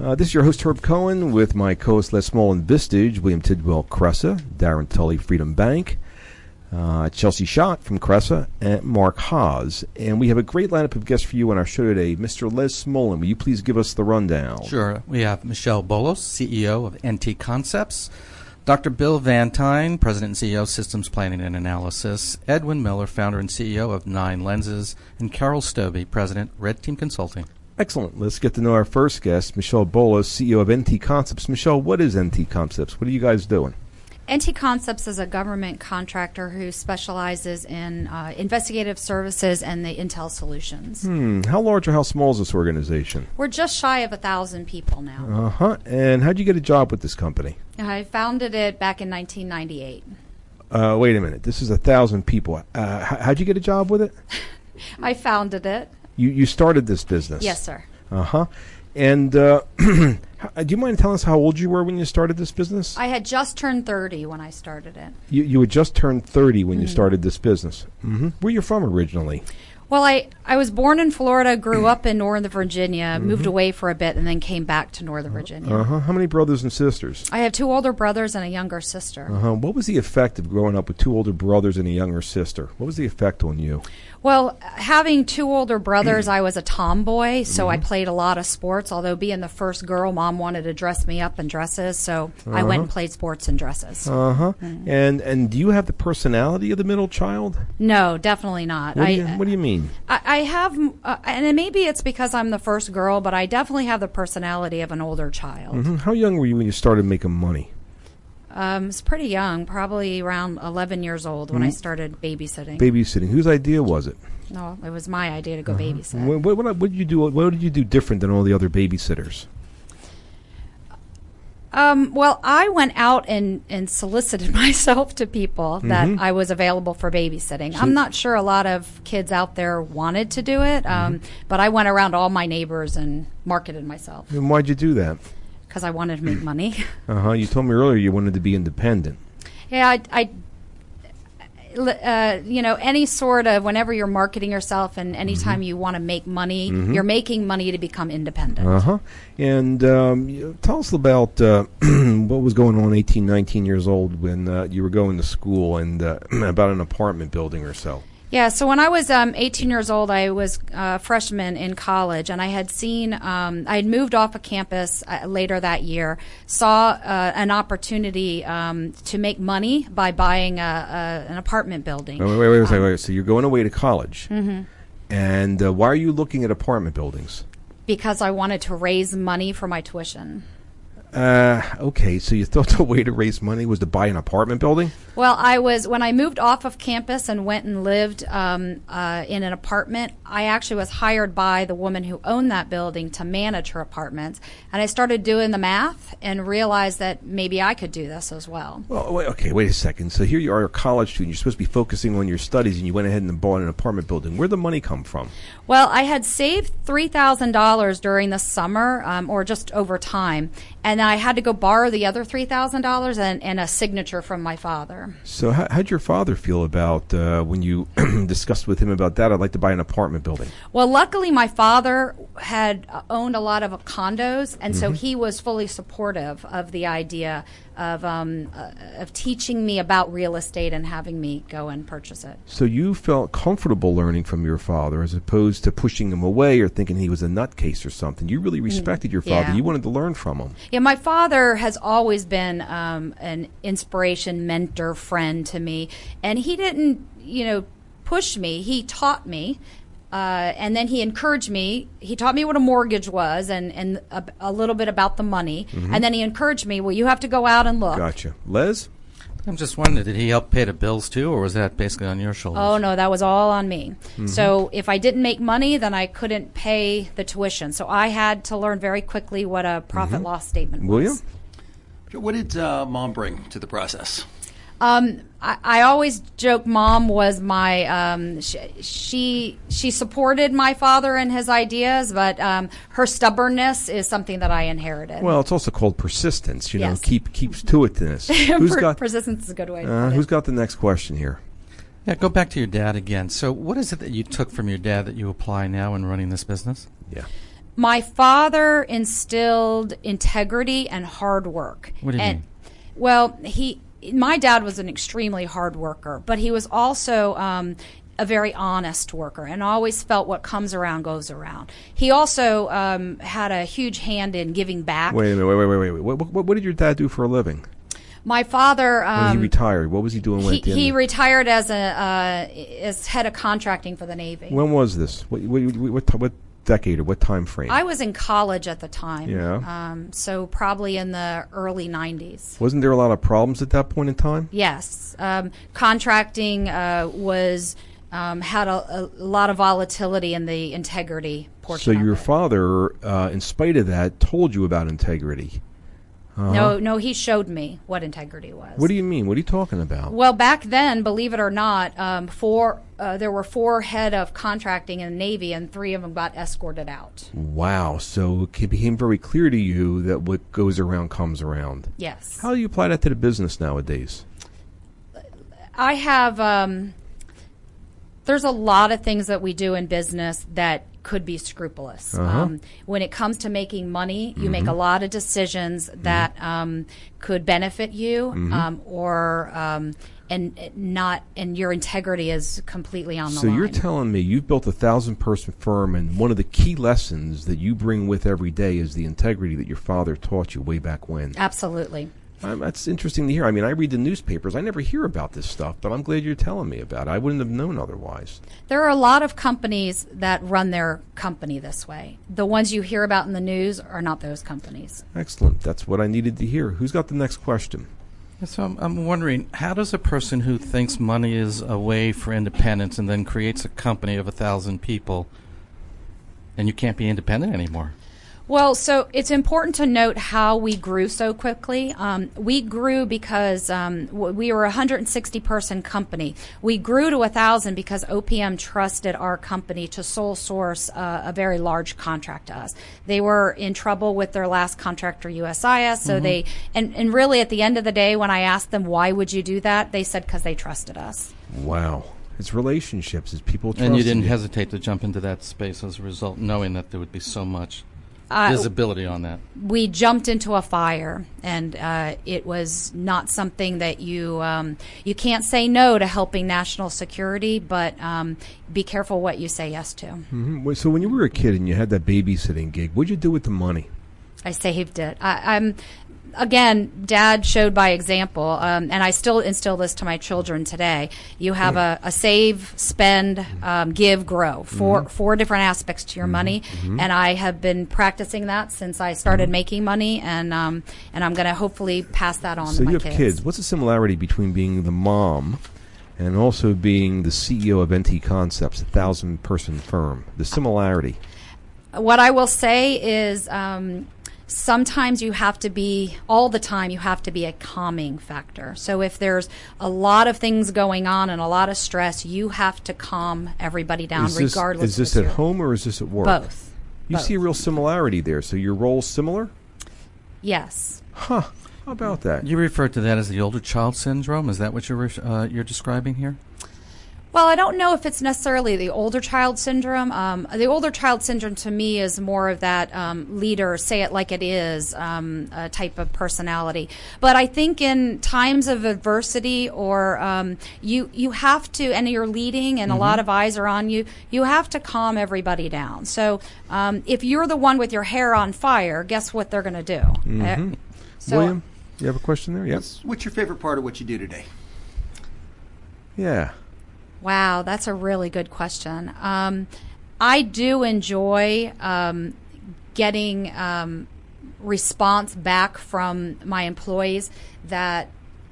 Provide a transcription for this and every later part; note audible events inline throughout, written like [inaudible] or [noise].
Uh, this is your host, Herb Cohen, with my co host Les Smolin Vistage, William Tidwell Cressa, Darren Tully, Freedom Bank, uh, Chelsea Schott from Cressa, and Mark Haas. And we have a great lineup of guests for you on our show today. Mr. Les Smolin, will you please give us the rundown? Sure. We have Michelle Bolos, CEO of NT Concepts, Dr. Bill Vantine, President and CEO of Systems Planning and Analysis, Edwin Miller, founder and CEO of Nine Lenses, and Carol Stobbe, President, Red Team Consulting. Excellent. Let's get to know our first guest, Michelle Bolos, CEO of NT Concepts. Michelle, what is NT Concepts? What are you guys doing? NT Concepts is a government contractor who specializes in uh, investigative services and the intel solutions. Hmm. How large or how small is this organization? We're just shy of a thousand people now. Uh huh. And how'd you get a job with this company? I founded it back in 1998. Uh, wait a minute. This is a thousand people. Uh, how'd you get a job with it? [laughs] I founded it. You you started this business. Yes, sir. Uh huh. And uh, [clears throat] do you mind telling us how old you were when you started this business? I had just turned 30 when I started it. You, you had just turned 30 when mm-hmm. you started this business. Mm-hmm. Where you from originally? Well, I, I was born in Florida, grew up in Northern Virginia, mm-hmm. moved away for a bit, and then came back to Northern Virginia. Uh-huh. How many brothers and sisters? I have two older brothers and a younger sister. Uh-huh. What was the effect of growing up with two older brothers and a younger sister? What was the effect on you? Well, having two older brothers, [clears throat] I was a tomboy, so mm-hmm. I played a lot of sports. Although being the first girl, mom wanted to dress me up in dresses, so uh-huh. I went and uh-huh. played sports in dresses. Uh huh. Mm-hmm. And and do you have the personality of the middle child? No, definitely not. What do you, what do you mean? I, I have, uh, and maybe it's because I'm the first girl, but I definitely have the personality of an older child. Mm-hmm. How young were you when you started making money? Um, it's pretty young, probably around 11 years old when mm-hmm. I started babysitting. Babysitting. Whose idea was it? No, it was my idea to go uh-huh. babysit. What, what, what, did you do? What did you do different than all the other babysitters? Um, well, I went out and, and solicited [laughs] myself to people mm-hmm. that I was available for babysitting. I'm not sure a lot of kids out there wanted to do it, um, mm-hmm. but I went around all my neighbors and marketed myself. And why'd you do that? Because I wanted to make money. [laughs] Uh huh. You told me earlier you wanted to be independent. Yeah, I, I uh, you know, any sort of whenever you're marketing yourself and anytime mm-hmm. you want to make money, mm-hmm. you're making money to become independent. Uh huh. And um, tell us about uh, [clears throat] what was going on 18, 19 years old when uh, you were going to school and uh, [clears throat] about an apartment building or so. Yeah, so when I was um, 18 years old, I was a freshman in college, and I had seen, um, I had moved off of campus uh, later that year, saw uh, an opportunity um, to make money by buying a, a, an apartment building. Wait, wait, wait, wait, um, wait. So you're going away to college, mm-hmm. and uh, why are you looking at apartment buildings? Because I wanted to raise money for my tuition. Uh, okay, so you [laughs] thought the way to raise money was to buy an apartment building? Well, I was when I moved off of campus and went and lived um, uh, in an apartment. I actually was hired by the woman who owned that building to manage her apartments, and I started doing the math and realized that maybe I could do this as well. Well, wait, okay, wait a second. So here you are, a college student. You're supposed to be focusing on your studies, and you went ahead and bought an apartment building. Where'd the money come from? Well, I had saved three thousand dollars during the summer, um, or just over time, and I had to go borrow the other three thousand dollars and a signature from my father. So, how, how'd your father feel about uh, when you [clears throat] discussed with him about that? I'd like to buy an apartment building. Well, luckily, my father had owned a lot of condos, and mm-hmm. so he was fully supportive of the idea of um, uh, of teaching me about real estate and having me go and purchase it. So you felt comfortable learning from your father, as opposed to pushing him away or thinking he was a nutcase or something. You really mm, respected your father. Yeah. You wanted to learn from him. Yeah, my father has always been um, an inspiration, mentor, friend to me, and he didn't, you know, push me. He taught me uh, and then he encouraged me. He taught me what a mortgage was and, and a, a little bit about the money. Mm-hmm. And then he encouraged me, well, you have to go out and look. Gotcha. Les? I'm just wondering, did he help pay the bills too, or was that basically on your shoulders? Oh no, that was all on me. Mm-hmm. So if I didn't make money, then I couldn't pay the tuition. So I had to learn very quickly what a profit loss statement was. William? What did uh, mom bring to the process? Um, I, I always joke mom was my um, sh- she she supported my father and his ideas, but um, her stubbornness is something that I inherited. Well, it's also called persistence. You know, keep keeps to itness. [laughs] Who's Per- got persistence is a good way to uh, put Who's it. got the next question here? Yeah, go back to your dad again. So, what is it that you took from your dad that you apply now in running this business? Yeah. My father instilled integrity and hard work. What do you and, mean? Well, he my dad was an extremely hard worker, but he was also um, a very honest worker and always felt what comes around goes around. He also um, had a huge hand in giving back. Wait a minute. Wait, wait, wait, wait. What, what, what did your dad do for a living My father. when Um, he retired? What was he doing when he, retired as a uh, as head of contracting for the Navy. When was this? What, what, what, what decade or what time frame? I was in college at the time. Yeah. Um, so probably in the early '90s. Wasn't there a lot of problems at that point in time? Yes, um, contracting uh, was um, had a, a lot of volatility in the integrity portion. So your father, uh, in spite of that, told you about integrity. No, no, he showed me what integrity was. What do you mean? What are you talking about? Well, back then, believe it or not, um, four uh, there were four head of contracting in the Navy, and three of them got escorted out. Wow. So it became very clear to you that what goes around comes around. Yes. How do you apply that to the business nowadays? I have. Um, there's a lot of things that we do in business that could be scrupulous. Uh-huh. Um, when it comes to making money, you make a lot of decisions that um, could benefit you, um, or um, and not, and your integrity is completely on the So line. So you're telling me you've built a thousand person firm, and one of the key lessons that you bring with every day is the integrity that your father taught you way back when. Absolutely. Um, that's interesting to hear. I mean, I read the newspapers. I never hear about this stuff, but I'm glad you're telling me about it. I wouldn't have known otherwise. There are a lot of companies that run their company this way. The ones you hear about in the news are not those companies. Excellent. That's what I needed to hear. Who's got the next question? So I'm, I'm wondering, how does a person who thinks money is a way for independence and then creates a company of a thousand people, and you can't be independent anymore? Well, so it's important to note how we grew so quickly. Um, we grew because um, we were a 160 person company. We grew to 1,000 because OPM trusted our company to sole source uh, a very large contract to us. They were in trouble with their last contractor, USIS, so they, and, and really at the end of the day, when I asked them, why would you do that? They said, because they trusted us. Wow. It's relationships. It's people trusting And you didn't hesitate to jump into that space as a result, knowing that there would be so much visibility on that. we jumped into a fire, and uh, it was not something that you um, you can't say no to helping national security, but um, be careful what you say yes to. Mhm. So when you were a kid and you had that babysitting gig, what'd you do with the money? I saved it. I, I'm again, Dad showed by example, um, and I still instill this to my children today. You have a, a save, spend, um, give, grow. 4 four different aspects to your money, and I have been practicing that since I started making money, and um, and I'm going to hopefully pass that on so to my you have kids. kids. What's the similarity between being the mom and also being the CEO of NT Concepts, a thousand person firm? The similarity. What I will say is um, sometimes you have to be, all the time, you have to be a calming factor. So if there's a lot of things going on and a lot of stress, you have to calm everybody down is this, regardless is this of at your- home or is this at work? Both. You see a real similarity there. So your role's similar? Yes. Huh. How about that? You refer to that as the older child syndrome. Is that what you're uh, you're describing here? Well, I don't know if it's necessarily the older child syndrome. Um, the older child syndrome to me is more of that um, leader, say it like it is um, uh, type of personality. But I think in times of adversity, or um, you you have to, and you're leading, and a lot of eyes are on you. You have to calm everybody down. So um, if you're the one with your hair on fire, guess what they're going to do? Uh, so William, you have a question there? Yes. What's your favorite part of what you do today? Yeah. Wow, that's a really good question. Um, I do enjoy um, getting um, response back from my employees that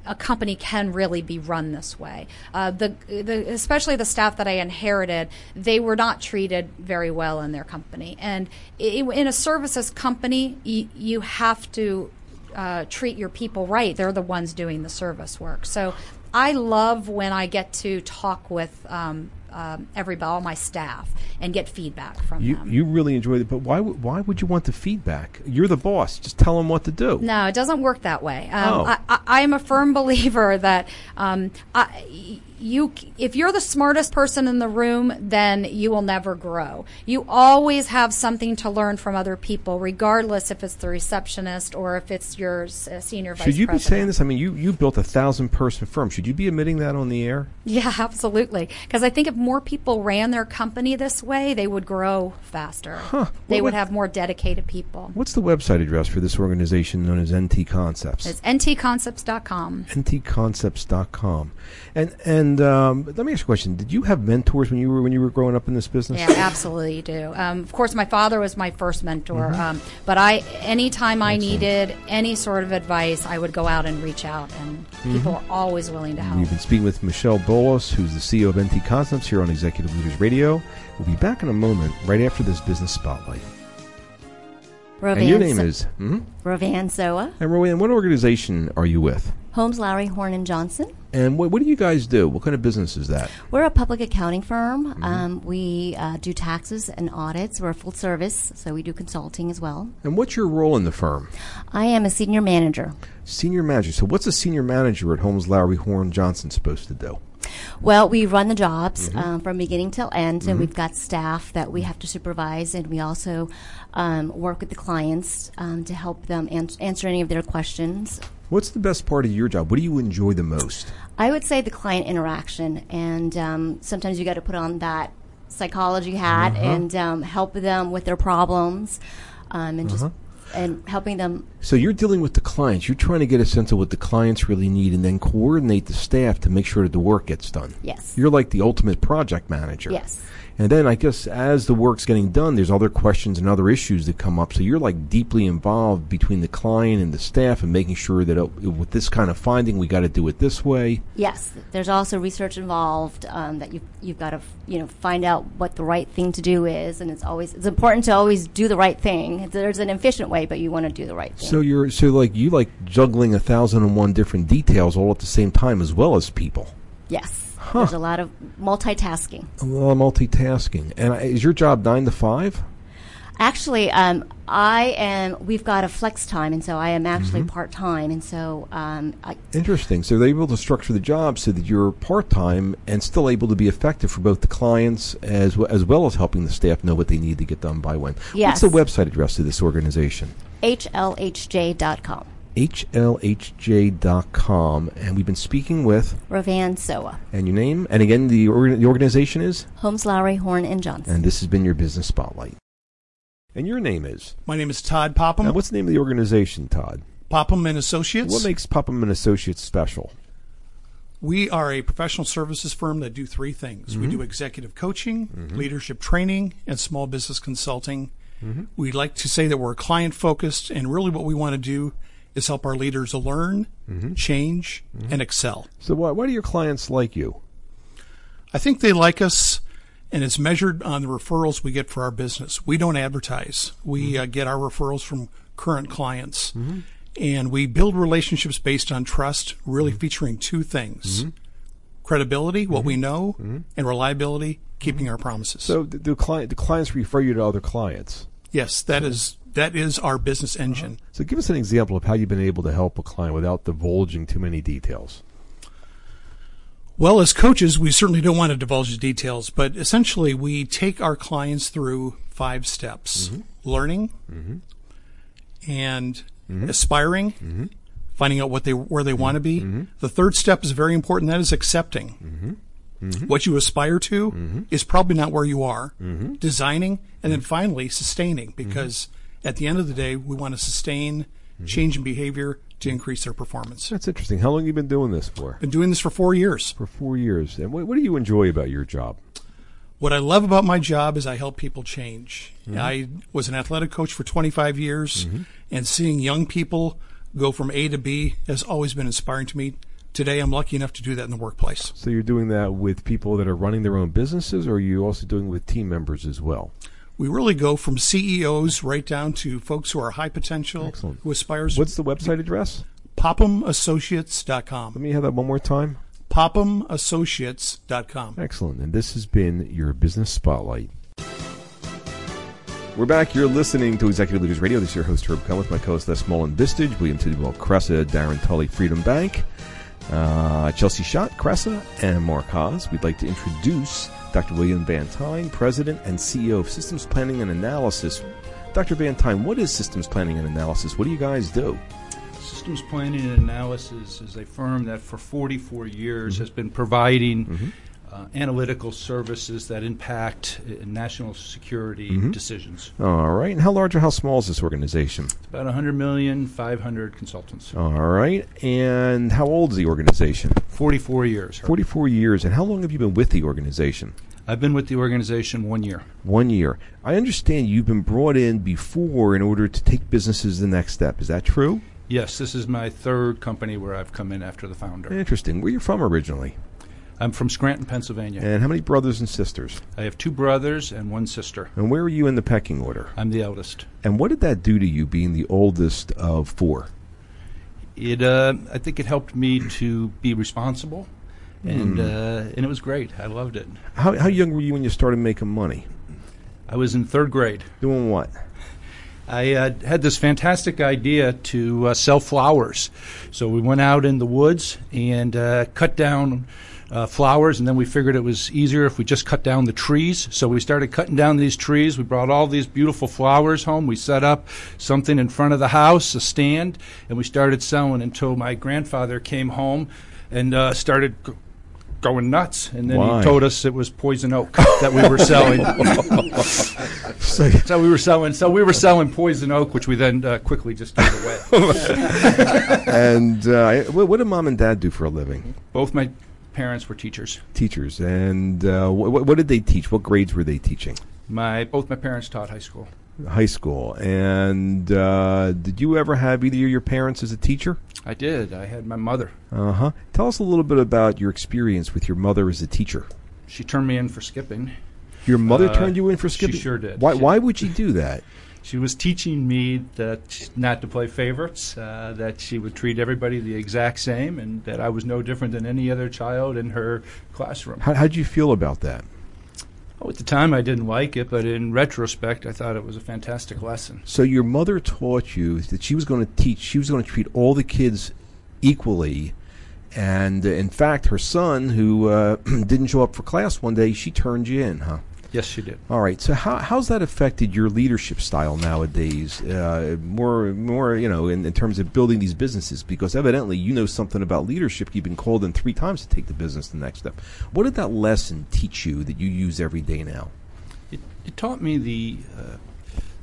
a company can really be run this way. Uh, the, the, especially the staff that I inherited, they were not treated very well in their company. And i in a services company, y- you have to uh, treat your people right. They're the ones doing the service work. So I love when I get to talk with um, um, everybody, all my staff, and get feedback from You them. you really enjoy it, but why would- why would you want the feedback? You're the boss. Just tell them what to do. No, it doesn't work that way. Um, Oh. I, I, I am a firm [laughs] believer that um, I, you, if you're the smartest person in the room, then you will never grow. You always have something to learn from other people, regardless if it's the receptionist or if it's your s- uh, senior vice Should you be saying this? I mean, you you built a thousand person firm. Should you be admitting that on the air? Yeah, [laughs] absolutely. Because I think if more people ran their company this way, they would grow faster. Huh. They would would- have more dedicated people. What's the website address for this organization known as NT Concepts? It's ntconcepts.com. ntconcepts.com. And and um, let me ask you a question. Did you have mentors when you were when you were growing up in this business? Yeah, absolutely do. Um, of course, my father was my first mentor, um, but I, anytime I needed any sort of advice, I would go out and reach out, and people were always willing to help. We've been speaking with Michelle Bolos, who's the CEO of NT Concepts here on Executive Leaders Radio. We'll be back in a moment, right after this business spotlight. Rovan and your name So- is hmm? Rovan Soa, and Rowan. What organization are you with? Holmes, Lowry, Horn and Johnson. And what, what do you guys do? What kind of business is that? We're a public accounting firm. Mm-hmm. Um, we uh, do taxes and audits. We're a full service, so we do consulting as well. And what's your role in the firm? I am a senior manager. Senior manager. So, what's a senior manager at Holmes Lowry Horn Johnson supposed to do? Well, we run the jobs Mm-hmm. um, from beginning till end, and we've got staff that we have to supervise, and we also um, work with the clients um, to help them ans- answer any of their questions. What's the best part of your job? What do you enjoy the most? I would say the client interaction, and um, sometimes you got to put on that psychology hat Uh-huh. and um, help them with their problems, um, and just and helping them. So you're dealing with the clients. You're trying to get a sense of what the clients really need, and then coordinate the staff to make sure that the work gets done. Yes. You're like the ultimate project manager. Yes. And then I guess as the work's getting done, there's other questions and other issues that come up. So you're like deeply involved between the client and the staff, and making sure that uh, with this kind of finding, we got to do it this way. Yes, there's also research involved um, that you you've got to you know find out what the right thing to do is, and it's always it's important to always do the right thing. There's an efficient way, but you want to do the right thing. So you're so like you like juggling a thousand and one different details all at the same time, as well as people. yes, there's a lot of multitasking. A lot of multitasking. And is your job nine to five? Actually, um, I am. We've got a flex time, and so I am actually Mm-hmm. part time, and so um, I, Interesting. So they're able to structure the job so that you're part time and still able to be effective for both the clients as well, as well as helping the staff know what they need to get done by when. Yes. What's the website address of this organization? HLHJ.com. HLHJ.com. And we've been speaking with, Rovan Soa, and your name, and again, the, organ- the organization is, Holmes, Lowry, Horn, and Johnson. and this has been your business spotlight. And your name is? My name is Todd Popham. Now, what's the name of the organization, Todd? Popham and Associates. What makes Popham and Associates special? we are a professional services firm that do three things. Mm-hmm. We do executive coaching, leadership training, and small business consulting. Mm-hmm. We like to say that we're client focused, and really what we want to do is help our leaders learn, Mm-hmm. change, mm-hmm. and excel. So, why, why do your clients like you? I think they like us, and it's measured on the referrals we get for our business. We don't advertise. We mm-hmm. uh, get our referrals from current clients. Mm-hmm. And we build relationships based on trust, really featuring two things credibility, what we know, and reliability, keeping our promises. So, do, the, client, the clients refer you to other clients. yes, that is that is our business engine. Uh-huh. So, give us an example of how you've been able to help a client without divulging too many details. Well, as coaches, we certainly don't want to divulge the details, but essentially, we take our clients through five steps. Mm-hmm. Learning mm-hmm. and mm-hmm. aspiring, finding out what they, where they want to be. The third step is very important. That is accepting. What you aspire to is probably not where you are. Designing, and then finally, sustaining, because at the end of the day, we want to sustain mm-hmm. change in behavior to increase their performance. That's interesting. How long have you been doing this for? Been doing this for four years. For four years. And what, what do you enjoy about your job? What I love about my job is I help people change. Mm-hmm. I was an athletic coach for 25 years, mm-hmm. and seeing young people go from A to B has always been inspiring to me. today I'm lucky enough to do that in the workplace. So you're doing that with people that are running their own businesses, or are you also doing it with team members as well? We really go from CEOs right down to folks who are high potential, Excellent. who aspires. What's the website address? PophamAssociates.com. Let me have that one more time. PophamAssociates.com. Excellent. And this has been your Business Spotlight. We're back. You're listening to Executive Leaders Radio. This is your host, Herb Cohen, with my co-host Les Smolin Vistage, William Tidwell Cressa, Darren Tully, Freedom Bank, uh, Chelsea Schott, Cressa, and Mark Haas. We'd like to introduce Dr. William Vantine, President and CEO of Systems Planning and Analysis. Dr. Vantine, what is Systems Planning and Analysis? What do you guys do? Systems Planning and Analysis is a firm that for 44 years mm-hmm. has been providing mm-hmm. Uh, analytical services that impact uh, national security decisions. All right. And how large or how small is this organization? It's about 100 million, 500 consultants. All right. And how old is the organization? 44 years. 44 years. And how long have you been with the organization? I've been with the organization one year. One year. I understand you've been brought in before in order to take businesses the next step. Is that true? Yes, this is my third company where I've come in after the founder. Interesting. Where you from originally? I'm from Scranton, Pennsylvania. And how many brothers and sisters? I have two brothers and one sister. And where are you in the pecking order? I'm the eldest. And what did that do to you being the oldest of four? It, uh, I think it helped me to be responsible, and uh, and it was great. I loved it. How, how young were you when you started making money? I was in third grade. Doing what? I uh, had this fantastic idea to uh, sell flowers, so we went out in the woods and uh, cut down. Uh, flowers, and then we figured it was easier if we just cut down the trees. So we started cutting down these trees. We brought all these beautiful flowers home. We set up something in front of the house, a stand, and we started selling until my grandfather came home and uh, started g- going nuts. And then Why? he told us it was poison oak that we were selling. [laughs] So, so we were selling. So we were selling poison oak, which we then uh, quickly just gave [laughs] away. and uh, what, what did mom and dad do for a living? Both my parents were teachers. Teachers. And uh, what, what did they teach? What grades were they teaching? My both my parents taught high school. High school. And uh, did you ever have either of your parents as a teacher? I did. I had my mother. Uh huh. Tell us a little bit about your experience with your mother as a teacher. She turned me in for skipping. Your mother Uh, turned you in for skipping. she sure did. Why? She- Why would she do that? She was teaching me that not to play favorites, uh, that she would treat everybody the exact same, and that I was no different than any other child in her classroom. How how'd you feel about that? Oh, at the time, I didn't like it, but in retrospect, I thought it was a fantastic lesson. So your mother taught you that she was going to teach. She was going to treat all the kids equally. And in fact, her son, who uh, [clears throat] didn't show up for class one day, she turned you in, huh? Yes, she did. All right. So how how's that affected your leadership style nowadays? Uh, more more you know in, in terms of building these businesses because evidently you know something about leadership. You've been called in three times to take the business to the next step. What did that lesson teach you that you use every day now? It, it taught me the uh,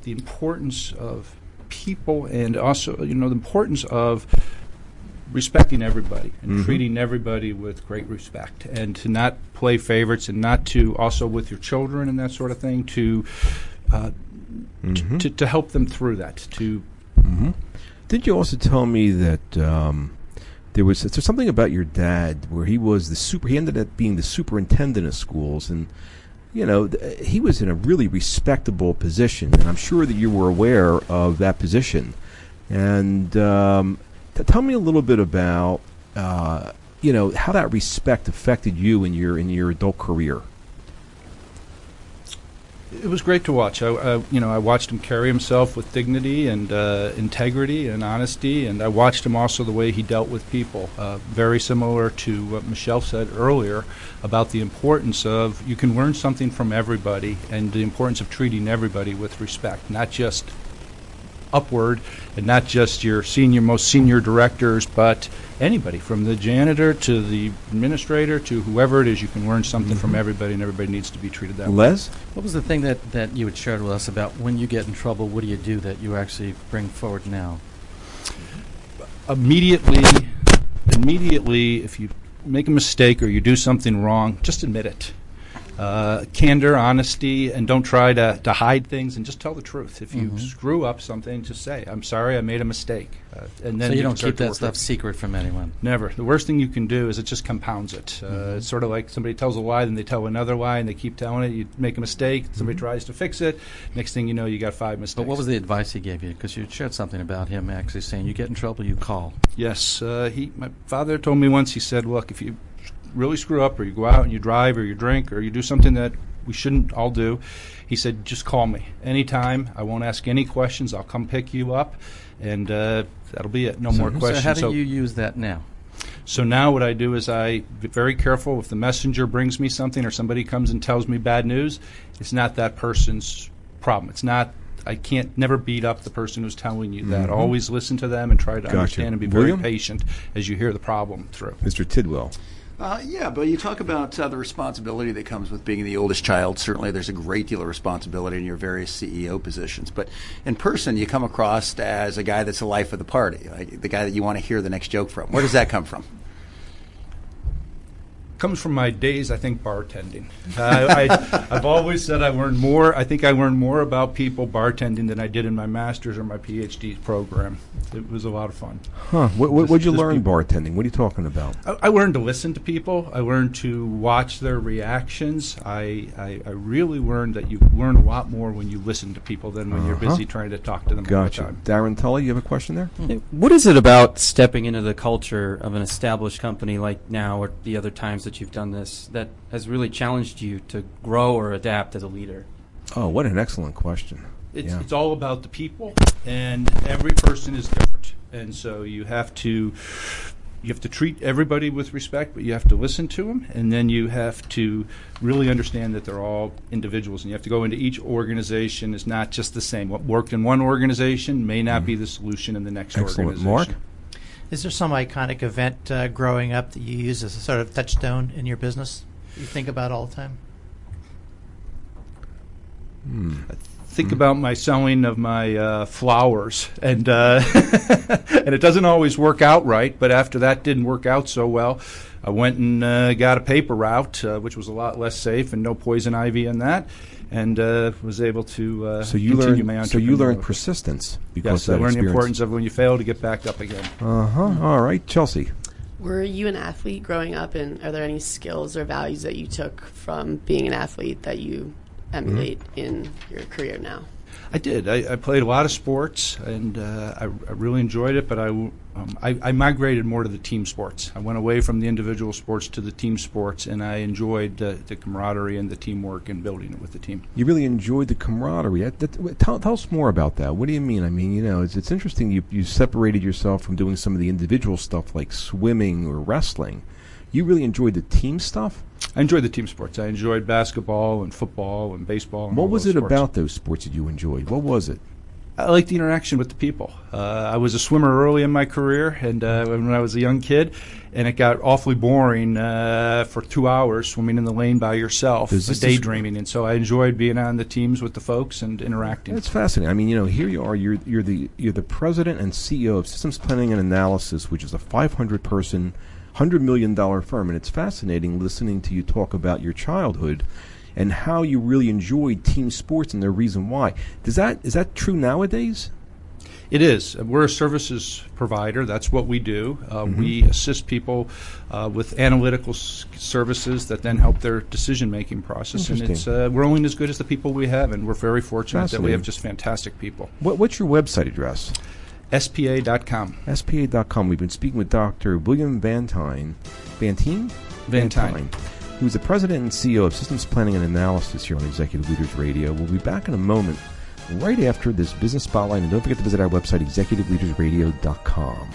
the importance of people, and also you know the importance of respecting everybody and treating everybody with great respect, and to not play favorites, and not to also with your children and that sort of thing to. Uh, t- to, to help them through that, to Did you also tell me that um, there was there's something about your dad where he was the super? He ended up being the superintendent of schools, and you know th- he was in a really respectable position, and I'm sure that you were aware of that position. And um, tell me a little bit about uh, you know how that respect affected you in your in your adult career. It was great to watch. I, you know, I watched him carry himself with dignity and uh, integrity and honesty, and I watched him also the way he dealt with people. Uh, very similar to what Michelle said earlier about the importance of you can learn something from everybody, and the importance of treating everybody with respect, not just upward, and not just your senior, most senior directors, but anybody from the janitor to the administrator to whoever it is. You can learn something from mm-hmm. everybody, and everybody needs to be treated that way. Les, What was the thing that, that you had shared with us about when you get in trouble, what do you do that you actually bring forward now? immediately immediately if you make a mistake or you do something wrong just admit it uh, candor, honesty, and don't try to, to hide things and just tell the truth. If you screw up something, just say, "I'm sorry, I made a mistake," uh, and then so you, can don't keep that stuff it. secret from anyone. Never. The worst thing you can do is it just compounds it. Uh, Mm-hmm. It's sort of like somebody tells a lie, then they tell another lie, and they keep telling it. You make a mistake, somebody Mm-hmm. tries to fix it. Next thing you know, you got five mistakes. But what was the advice he gave you? Because you shared something about him actually saying, "You get in trouble, you call." Yes, uh, he. My father told me once. He said, "Look, if you really screw up, or you go out and you drive, or you drink, or you do something that we shouldn't all do," he said, "just call me anytime. I won't ask any questions. I'll come pick you up, and uh, that'll be it. No more questions." So how do you use that now? So now what I do is I be very careful if the messenger brings me something or somebody comes and tells me bad news, it's not that person's problem. It's not I can't never beat up the person who's telling you that. Always listen to them and try to Gotcha. understand and be William? very patient as you hear the problem through. Mr. Tidwell. Uh, yeah, but you talk about uh, the responsibility that comes with being the oldest child. Certainly, there's a great deal of responsibility in your various CEO positions. But in person, you come across as a guy that's the life of the party, like the guy that you want to hear the next joke from. Where does that come from? Comes from my days, I think, bartending. Uh, I, I've always said I learned more. I think I learned more about people bartending than I did in my master's or my PhD program. It was a lot of fun. Huh. What, what, Just- what'd you learn people. bartending? What are you talking about? I, I learned to listen to people. I learned to watch their reactions. I, I, I really learned that you learn a lot more when you listen to people than when you're Uh-huh. busy trying to talk to them all the Gotcha. time. Darren Tully, you have a question there? What is it about stepping into the culture of an established company like now or the other times that you've done this that has really challenged you to grow or adapt as a leader? Oh, what an excellent question. It's, Yeah. it's all about the people, and every person is different, and so you have to you have to treat everybody with respect, but you have to listen to them, and then you have to really understand that they're all individuals, and you have to go into each organization is not just the same. What worked in one organization may not be the solution in the next Mm-hmm. Excellent. organization. Mark? Is there some iconic event uh, growing up that you use as a sort of touchstone in your business? You think about all the time. I think about my selling of my uh, flowers, and uh, [laughs] and it doesn't always work out right. But after that didn't work out so well, I went and uh, got a paper route, uh, which was a lot less safe and no poison ivy in that, and uh, was able to uh, So you continue my learned. So you learned persistence because Yes, of I that learned the importance of when you fail to get back up again. Uh huh. All right, Chelsea. Were you an athlete growing up, and are there any skills or values that you took from being an athlete that you emulate in your career now? I did. I, I played a lot of sports, and uh, I, I really enjoyed it. But I, w- um, I, I migrated more to the team sports. I went away from the individual sports to the team sports, and I enjoyed uh, the camaraderie and the teamwork and building it with the team. You really enjoyed the camaraderie. That, that, tell, tell us more about that. What do you mean? I mean, you know, it's, it's interesting you, you separated yourself from doing some of the individual stuff like swimming or wrestling. You really enjoyed the team stuff? I enjoyed the team sports. I enjoyed basketball and football and baseball. And What was it sports. about those sports that you enjoyed? What was it? I like the interaction with the people. Uh, I was a swimmer early in my career, and uh, when I was a young kid, and it got awfully boring uh, for two hours swimming in the lane by yourself, daydreaming. And so I enjoyed being on the teams with the folks and interacting. That's fascinating. I mean, you know, here you are. You're you're the you're the president and CEO of Systems Planning and Analysis, which is a 500 person, hundred million dollar firm, and it's fascinating listening to you talk about your childhood and how you really enjoyed team sports and the reason why. Does that is that true nowadays? It is. We're a services provider. That's what we do. Uh, Mm-hmm. We assist people uh, with analytical s- services that then help their decision making process. And it's uh, we're only as good as the people we have, and we're very fortunate that we have just fantastic people. What, what's your website address? SPA.com. SPA.com. We've been speaking with Dr. William Vantine. Vantine? Vantine. Who's the president and CEO of Systems Planning and Analysis here on Executive Leaders Radio. We'll be back in a moment, right after this business spotlight. And don't forget to visit our website, executiveleadersradio.com.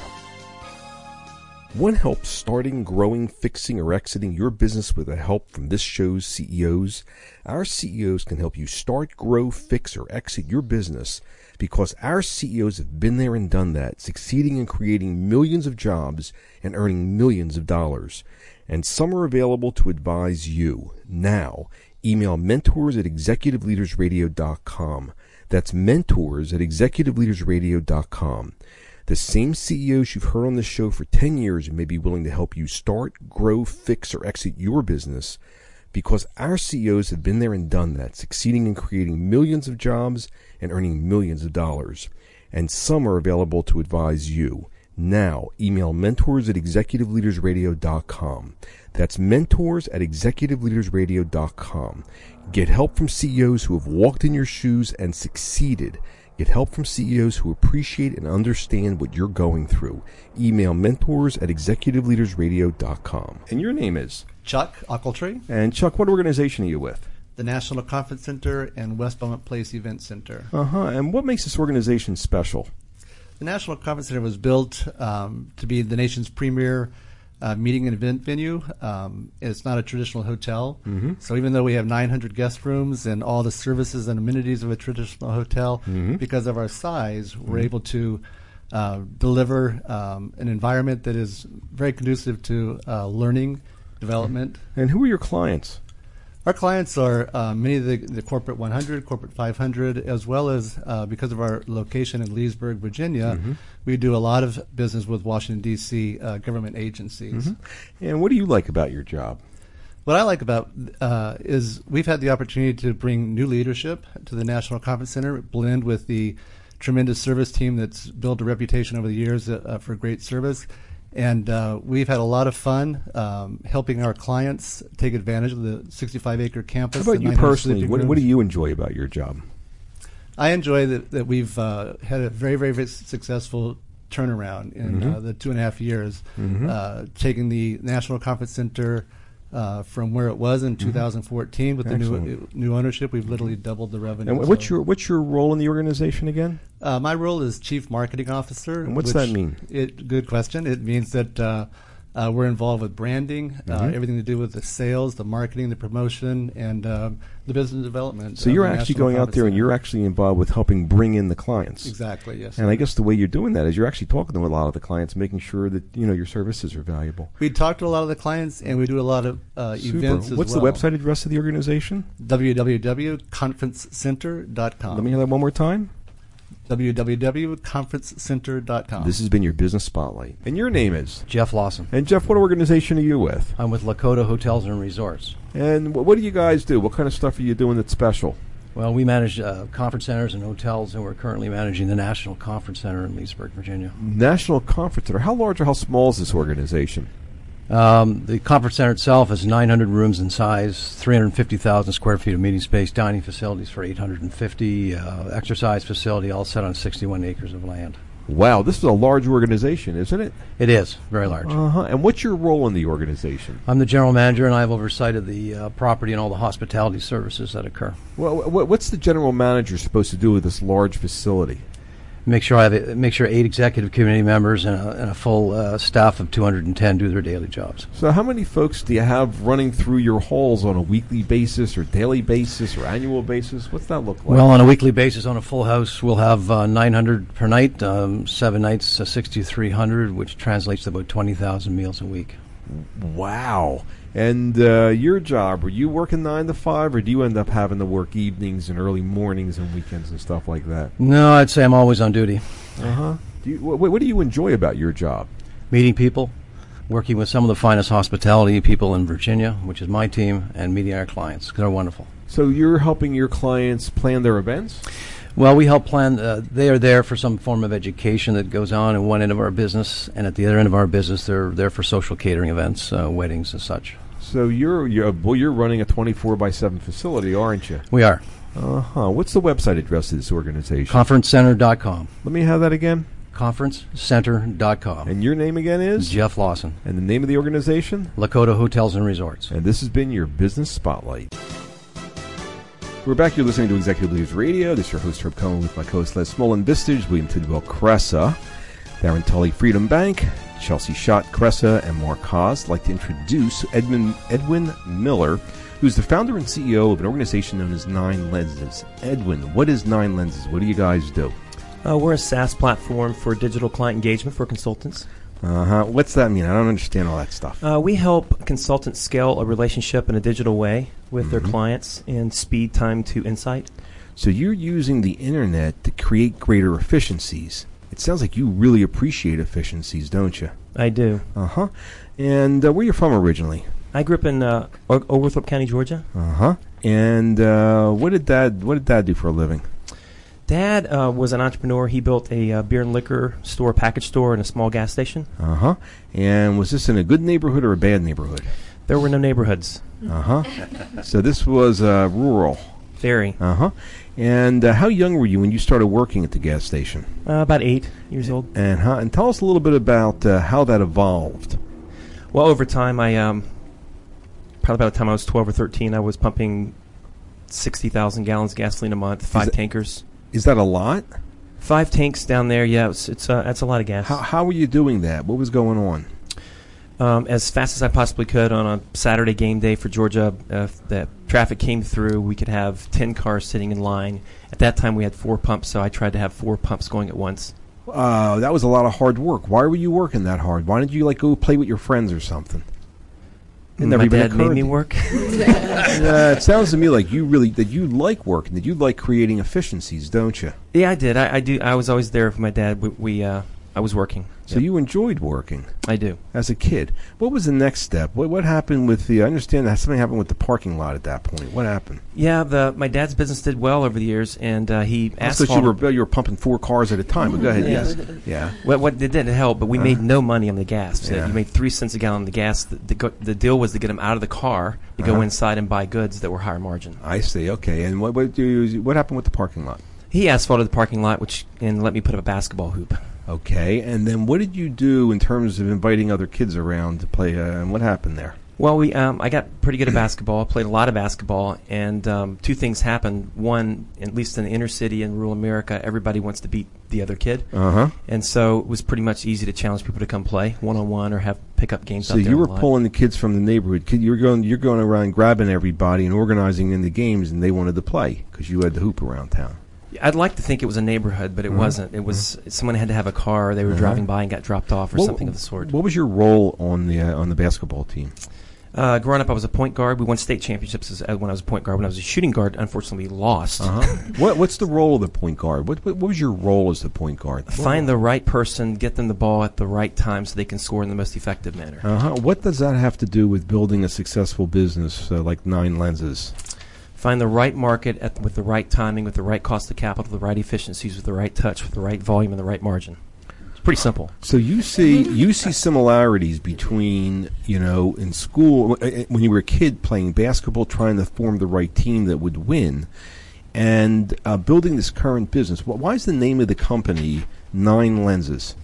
Want help starting, growing, fixing, or exiting your business with the help from this show's CEOs? Our CEOs can help you start, grow, fix, or exit your business because our CEOs have been there and done that, succeeding in creating millions of jobs and earning millions of dollars. And some are available to advise you. Now, email mentors at executiveleadersradio.com. That's mentors at executiveleadersradio.com. The same CEOs you've heard on this show for 10 years may be willing to help you start, grow, fix, or exit your business. because our CEOs have been there and done that, succeeding in creating millions of jobs and earning millions of dollars. And some are available to advise you. Now, email mentors at executiveleadersradio.com. That's mentors at executiveleadersradio.com. Get help from CEOs who have walked in your shoes and succeeded. Get help from CEOs who appreciate and understand what you're going through. Email mentors at executiveleadersradio.com. And your name is? Chuck Ochiltree. And Chuck, what organization are you with? The National Conference Center and West Belmont Place Event Center. Uh huh. And what makes this organization special? The National Conference Center was built um, to be the nation's premier uh, meeting and event venue. Um, it's not a traditional hotel. Mm-hmm. So even though we have 900 guest rooms and all the services and amenities of a traditional hotel, Mhm. because of our size, we're Mhm. able to uh, deliver um, an environment that is very conducive to uh, learning, development. And who are your clients? Our clients are uh, many of the, the corporate 100, corporate 500, as well as uh, because of our location in Leesburg, Virginia, Mhm. we do a lot of business with Washington D.C. Uh, government agencies. Mhm. And what do you like about your job? What I like about uh, is we've had the opportunity to bring new leadership to the National Conference Center, blend with the tremendous service team that's built a reputation over the years uh, for great service. And uh, we've had a lot of fun um, helping our clients take advantage of the 65 acre campus. How about you personally? What, what do you enjoy about your job? I enjoy that, that we've uh, had a very, very, very successful turnaround in Mhm. uh, the two and a half years, Mhm. uh, taking the National Conference Center uh, from where it was in 2014 with the new Mm-hmm. Excellent. new ownership. We've literally doubled the revenue. And what's So, your what's your role in the organization again? uh, my role is chief marketing officer. And what's which that mean? It, good question. It means that uh, uh, we're involved with branding, uh, Mhm. everything to do with the sales, the marketing, the promotion, and um, the business development. So you're actually going out there and you're actually involved with helping bring in the clients. Exactly, yes. And I guess the way you're doing that is you're actually talking to a lot of the clients, making sure that you know your services are valuable. We talk to a lot of the clients, and we do a lot of uh, events as What's well. the website address of the organization? www.conferencecenter.com. Let me hear that one more time. www.conferencecenter.com. This has been your business spotlight, and your name is Jeff Lawson. And Jeff, what organization are you with? I'm with Lakota Hotels and Resorts. And wh- what do you guys do? What kind of stuff are you doing that's special? Well, we manage uh, conference centers and hotels, and we're currently managing the National Conference Center in Leesburg, Virginia. National Conference Center. How large or how small is this organization? Um, the conference center itself is 900 rooms in size, 350,000 square feet of meeting space, dining facilities for 850, uh, exercise facility, all set on 61 acres of land. Wow, this is a large organization, isn't it? It is very large. Uh huh. And what's your role in the organization? I'm the general manager, and I have oversight of the uh, property and all the hospitality services that occur. Well, what's the general manager supposed to do with this large facility? Make sure I have a, make sure eight executive committee members and a, and a full uh, staff of 210 do their daily jobs. So, how many folks do you have running through your halls on a weekly basis, or daily basis, or annual basis? What's that look like? Well, on a weekly basis, on a full house, we'll have uh, 900 per night, um, seven nights, uh, 6,300, which translates to about 20,000 meals a week. wow. And uh, your job, were you working nine to five, or do you end up having to work evenings and early mornings and weekends and stuff like that? No, I'd say I'm always on duty. Uh huh. Wh- what do you enjoy about your job? Meeting people, working with some of the finest hospitality people in Virginia, which is my team, and meeting our clients. They're wonderful. So you're helping your clients plan their events. Well, we help plan. Uh, they are there for some form of education that goes on at one end of our business, and at the other end of our business, they're there for social catering events, uh, weddings, and such. So you're you're well, you're running a 24 by 7 facility, aren't you? We are. Uh huh. What's the website address of this organization? ConferenceCenter.com. Let me have that again. ConferenceCenter.com. And your name again is Jeff Lawson. And the name of the organization? Lakota Hotels and Resorts. And this has been your business spotlight. We're back. You're listening to Executive Leaders Radio. This is your host Herb Cohen with my co-host Les Smolin Vistage, William Tidwell Cressa, Darren Tully Freedom Bank, Chelsea Schott Cressa, and Mark Haas. I'd like to introduce Edmund Edwin Miller, who's the founder and CEO of an organization known as Nine Lenses. Edwin, what is Nine Lenses? What do you guys do? Uh, we're a SaaS platform for digital client engagement for consultants. Uh huh. What's that mean? I don't understand all that stuff. Uh, we help consultants scale a relationship in a digital way with their Mhm. clients and speed time to insight. So you're using the internet to create greater efficiencies. It sounds like you really appreciate efficiencies, don't you? I do. Uh huh. And uh, where you're from originally? I grew up in uh, O- Oglethorpe County, Georgia. Uh huh. And uh, what did dad what did dad do for a living? Dad uh, was an entrepreneur. He built a uh, beer and liquor store, package store, and a small gas station. Uh huh. And was this in a good neighborhood or a bad neighborhood? There were no neighborhoods. Uh huh. so this was uh, rural. Very. Uh huh. And uh, how young were you when you started working at the gas station? Uh, about eight years old. And how, and tell us a little bit about uh, how that evolved. Well, over time, I um, probably by the time I was twelve or thirteen, I was pumping sixty thousand gallons of gasoline a month, five that- tankers. Is that a lot? Five tanks down there. Yeah, it's it's uh, that's a lot of gas. How how were you doing that? What was going on? Um, as fast as I possibly could on a Saturday game day for Georgia. Uh, if the traffic came through, we could have 10 cars sitting in line. At that time, we had four pumps, so I tried to have four pumps going at once. Uh, that was a lot of hard work. Why were you working that hard? Why didn't you like go play with your friends or something? It never My even dad made me work. [laughs] [laughs] yeah, it sounds to me like you really that you like working, that you like creating efficiencies, don't you? yeah, I did. I, I do. I was always there for my dad. We, we uh, I was working. So Yep. you enjoyed working. I do. As a kid, what was the next step? What what happened with the? I understand that something happened with the parking lot at that point. What happened? Yeah, the my dad's business did well over the years, and uh, he I thought you asphalted- were you were pumping four cars at a time. But go ahead. Yes. Yeah. What, what it didn't help, but we Uh. made no money on the gas. So Yeah. You made three cents a gallon on the gas. The, the, the deal was to get them out of the car to Uh-huh. go inside and buy goods that were higher margin. I see. Okay. And what what do you, what happened with the parking lot? He asphalted the parking lot, which and let me put up a basketball hoop. Okay. And then what did you do in terms of inviting other kids around to play? Uh, and what happened there? Well, we um, I got pretty good at basketball. I played a lot of basketball, and um, two things happened. One, at least in the inner city in rural America, everybody wants to beat the other kid, Uh-huh. and so it was pretty much easy to challenge people to come play one on one or have pickup games. So you were pulling the kids from the neighborhood. You're going you're going around grabbing everybody and organizing in the games, and they wanted to play because you had the hoop around town. I'd like to think it was a neighborhood, but it Mhm. wasn't. It was someone had to have a car. They were Uh-huh. driving by and got dropped off or What- something of the sort. What was your role on the uh, on the basketball team? Uh, growing up, I was a point guard. We won state championships as, uh, when I was a point guard. When I was a shooting guard, unfortunately, we lost. Uh-huh. what what's the role of the point guard? What, what what was your role as the point guard? Find the right person, get them the ball at the right time, so they can score in the most effective manner. Uh-huh. What does that have to do with building a successful business uh, like Nine Lenses? Find the right market at, with the right timing, with the right cost of capital, the right efficiencies, with the right touch, with the right volume, and the right margin. It's pretty simple. So you see you see similarities between you know in school uh, uh, when you were a kid playing basketball, trying to form the right team that would win, and uh, building this current business. Why is the name of the company Nine Lenses?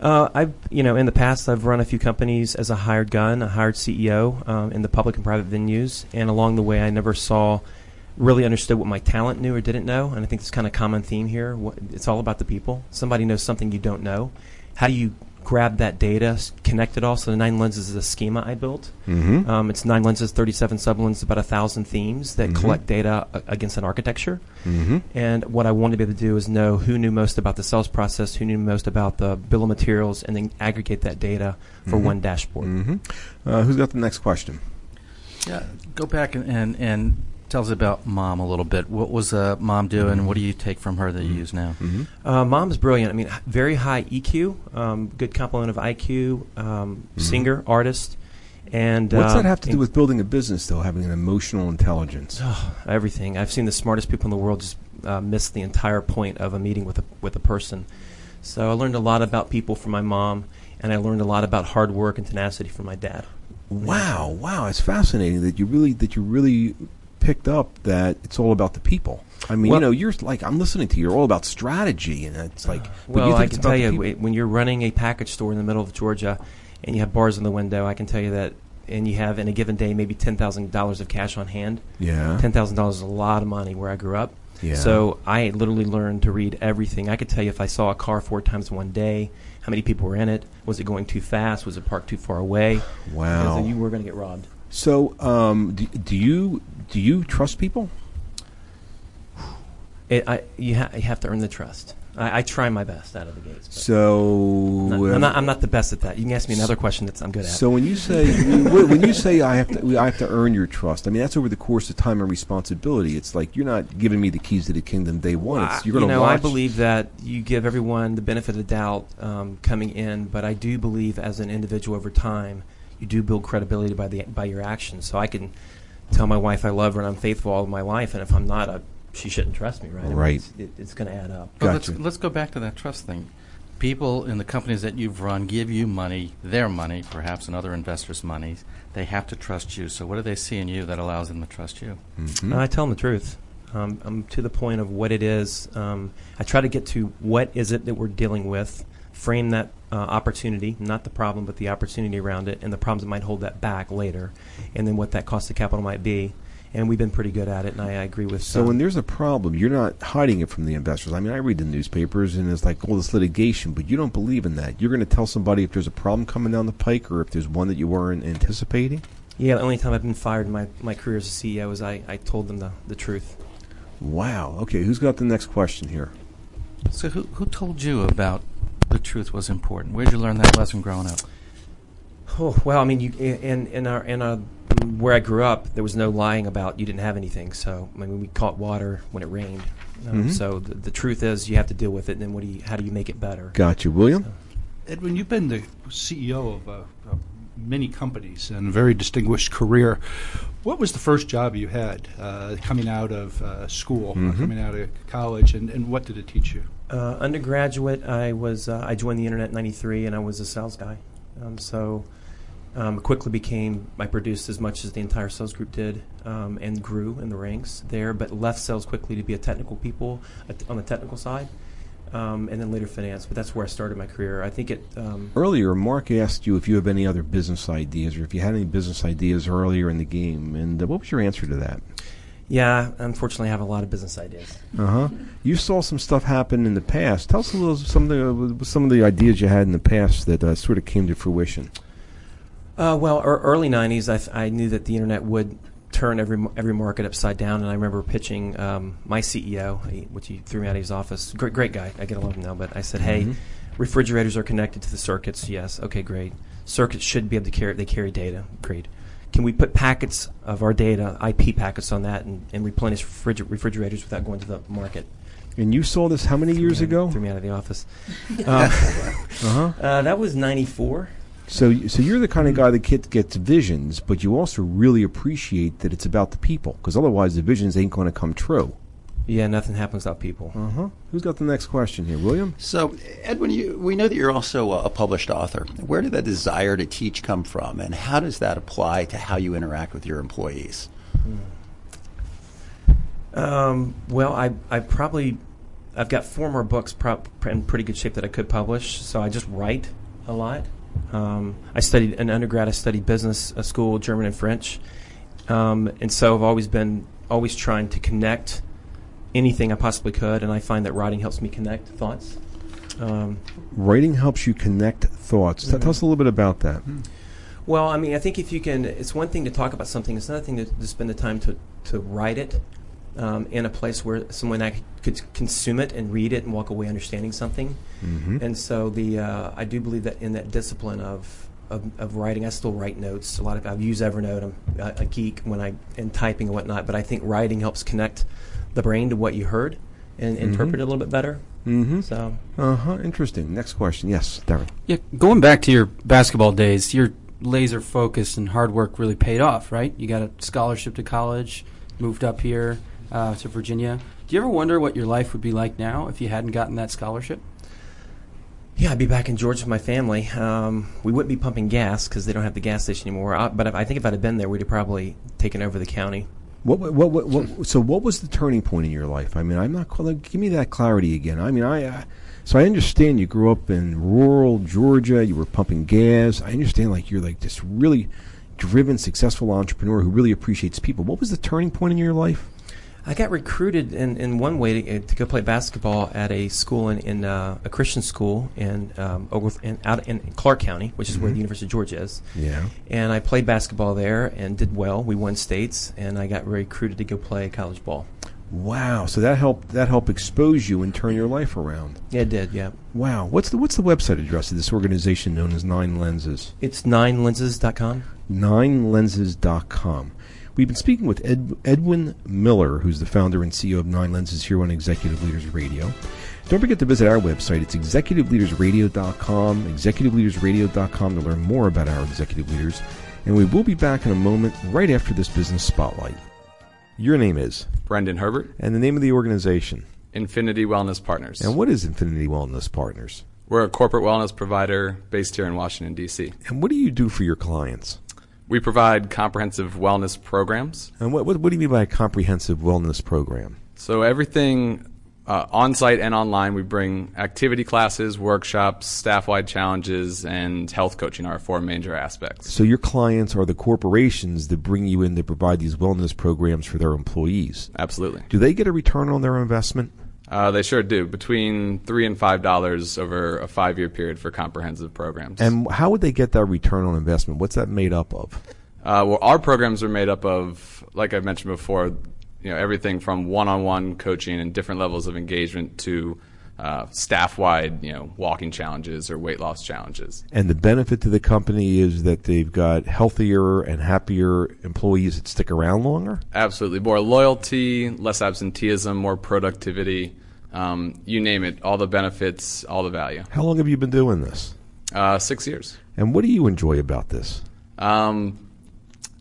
Uh, I've, you know, in the past, I've run a few companies as a hired gun, a hired CEO um, in the public and private venues, and along the way, I never saw, really understood what my talent knew or didn't know, and I think it's kind of common theme here. It's all about the people. Somebody knows something you don't know. How do you grab that data, s- connect it all? So the nine lenses is a schema I built. Mhm. Um, it's nine lenses, thirty-seven sublenses, about a thousand themes that Mhm. collect data a- against an architecture. Mhm. And what I wanted to be able to do is know who knew most about the sales process, who knew most about the bill of materials, and then aggregate that data for Mhm. one dashboard. Mhm. Uh, who's got the next question? Yeah, go back and, and, and tell us about mom a little bit. What was uh, mom doing? What do you take from her that you use now? Uh, mom's brilliant. I mean, very high EQ, um, good complement of IQ, um, singer, artist, and What's uh, that have to do with building a business, though? Having an emotional intelligence. Oh, everything. I've seen the smartest people in the world just uh, miss the entire point of a meeting with a with a person. So I learned a lot about people from my mom, and I learned a lot about hard work and tenacity from my dad. Wow, wow, it's fascinating that you really that you really picked up that it's all about the people. I mean, Well- you know, you're like I'm listening to you. You're all about strategy, and it's like. Uh, but Well, I can tell you when you're running a package store in the middle of Georgia, and you have bars in the window, I can tell you that, and you have in a given day maybe ten thousand dollars of cash on hand. Yeah. ten thousand dollars is a lot of money where I grew up. Yeah. So I literally learned to read everything. I could tell you if I saw a car four times one day, how many people were in it, was it going too fast, was it parked too far away? Wow. Because then you were going to get robbed. So, um, do, do you do you trust people? It, I, you, ha- you have to earn the trust. I, I try my best out of the gates. So, No, uh, I'm, not, I'm not the best at that. You can ask me another question that I'm good at. So when you say [laughs] when you say I have to I have to earn your trust, I mean that's over the course of time and responsibility. It's like you're not giving me the keys to the kingdom day one. It's, you're going to know, I believe that you give everyone the benefit of the doubt um, coming in, but I do believe as an individual over time, you do build credibility by the by your actions. So I can tell my wife I love her and I'm faithful all of my life, and if I'm not, I, she shouldn't trust me, right? I mean, Right. it's, it, it's going to add up. Well, let's, let's go back to that trust thing. People in the companies that you've run give you money, their money, perhaps, and other investors' money. They have to trust you. So, what do they see in you that allows them to trust you? Mm-hmm. And I tell them the truth. Um, I'm to the point of what it is. Um, I try to get to what is it that we're dealing with, frame that uh, opportunity, not the problem, but the opportunity around it, and the problems that might hold that back later, and then what that cost of capital might be. And we've been pretty good at it, and I, I agree with. So um, when there's a problem, you're not hiding it from the investors. I mean, I read the newspapers and it's like all this litigation, but you don't believe in that. You're going to tell somebody if there's a problem coming down the pike or if there's one that you weren't anticipating. yeah, the only time I've been fired in my, my career as a CEO is I, I told them the, the truth. Wow. Okay, who's got the next question here? So, who, who told you about the truth was important? Where did you learn that lesson growing up? Oh well, I mean, you in in our in our where I grew up, there was no lying about you didn't have anything. So I mean, we caught water when it rained. Um, Mhm. So the, the truth is, you have to deal with it. And then what do you? How do you make it better? Gotcha, William. Edwin, you've been the CEO of uh, uh, many companies and a very distinguished career. What was the first job you had uh, coming out of uh, school, Mhm. coming out of college, and, and what did it teach you? Uh, undergraduate, I was uh, I joined the internet in '93, and I was a sales guy. Um, so um, quickly became I produced as much as the entire sales group did, um, and grew in the ranks there. But left sales quickly to be a technical people at on the technical side, um, and then later finance. But that's where I started my career. I think it. Um, Earlier, Mark asked you if you have any other business ideas or if you had any business ideas earlier in the game, and uh, what was your answer to that? Yeah, unfortunately, I have a lot of business ideas. Uh huh. You saw some stuff happen in the past. Tell us a little some of the some of the ideas you had in the past that uh, sort of came to fruition. Uh, well, early '90s, I, th- I knew that the internet would turn every every market upside down, and I remember pitching um, my CEO, he- which he threw me out of his office. Great, great guy. I get along with him now, but I said, "Hey, Mhm. refrigerators are connected to the circuits. Yes, okay, great. Circuits should be able to carry. They carry data. Great. Can we put packets of our data, IP packets, on that, and, and replenish refriger- refrigerators without going to the market?" And you saw this how many years ago? Threw me out of the office. [laughs] Uh-huh. [laughs] Uh, that was '94. So, so you're the kind of guy that get, gets visions, but you also really appreciate that it's about the people, because otherwise the visions ain't going to come true. Yeah, nothing happens without people. Uh huh. Who's got the next question here, William? So, Edwin, you, we know that you're also a, a published author. Where did that desire to teach come from, and how does that apply to how you interact with your employees? Um, well, I I probably I've got four more books prop, in pretty good shape that I could publish. So I just write a lot. Um, I studied in undergrad. I studied business uh, school, German and French, um, and so I've always been always trying to connect anything I possibly could, and I find that writing helps me connect thoughts. Um, Writing helps you connect thoughts. T- Tell us a little bit about that. Well, I mean, I think if you can, it's one thing to talk about something. It's another thing to, to spend the time to, to write it um, in a place where someone that could consume it and read it and walk away understanding something. Mhm. And so the uh, I do believe that in that discipline of, of of writing, I still write notes. A lot of I've used Evernote. I'm a, a geek when I in typing and whatnot. But I think writing helps connect the brain to what you heard and interpret it a little bit better. Mm-hmm. So Uh huh. Interesting. Next question. Yes, Darren. Yeah, going back to your basketball days, your laser focus and hard work really paid off, right? You got a scholarship to college, moved up here uh, to Virginia. Do you ever wonder what your life would be like now if you hadn't gotten that scholarship? Yeah, I'd be back in Georgia with my family. Um, we wouldn't be pumping gas because they don't have the gas station anymore. I, but if, I think if I'd have been there, we'd have probably taken over the county. What, what, what, what, so, what was the turning point in your life? I mean, I'm not. quite- Give me that clarity again. I mean, I. Uh, so I understand you grew up in rural Georgia. You were pumping gas. I understand, like you're like this really driven, successful entrepreneur who really appreciates people. What was the turning point in your life? I got recruited in, in one way to, to go play basketball at a school in, in uh, a Christian school in um, in, out in Clarke County, which is where Mhm. the University of Georgia is. Yeah. And I played basketball there and did well. We won states, and I got recruited to go play college ball. Wow. So that helped. That helped expose you and turn your life around. Yeah, it did. Yeah. Wow. What's the What's the website address of this organization known as Nine Lenses? It's ninelenses.com. ninelenses.com. We've been speaking with Ed, Edwin Miller, who's the founder and CEO of Nine Lenses here on Executive Leaders Radio. Don't forget to visit our website. It's executiveleadersradio.com, executiveleadersradio.com to learn more about our executive leaders. And we will be back in a moment right after this business spotlight. Your name is? Brendan Herbert. And the name of the organization? Infinity Wellness Partners. And what is Infinity Wellness Partners? We're a corporate wellness provider based here in Washington, D.C. And what do you do for your clients? We provide comprehensive wellness programs. And what, what, what do you mean by a comprehensive wellness program? So, everything uh, on site and online, we bring activity classes, workshops, staff wide challenges, and health coaching are our four major aspects. So, your clients are the corporations that bring you in to provide these wellness programs for their employees? Absolutely. Do they get a return on their investment? Uh, they sure do. Between three and five dollars over a five-year period for comprehensive programs. And how would they get that return on investment? What's that made up of? Uh, well, our programs are made up of, like I mentioned before, you know, everything from one-on-one coaching and different levels of engagement to uh, staff-wide, you know, walking challenges or weight loss challenges. And the benefit to the company is that they've got healthier and happier employees that stick around longer. Absolutely, more loyalty, less absenteeism, more productivity. Um, you name it, all the benefits, all the value. How long have you been doing this? Uh, six years. And what do you enjoy about this? Um,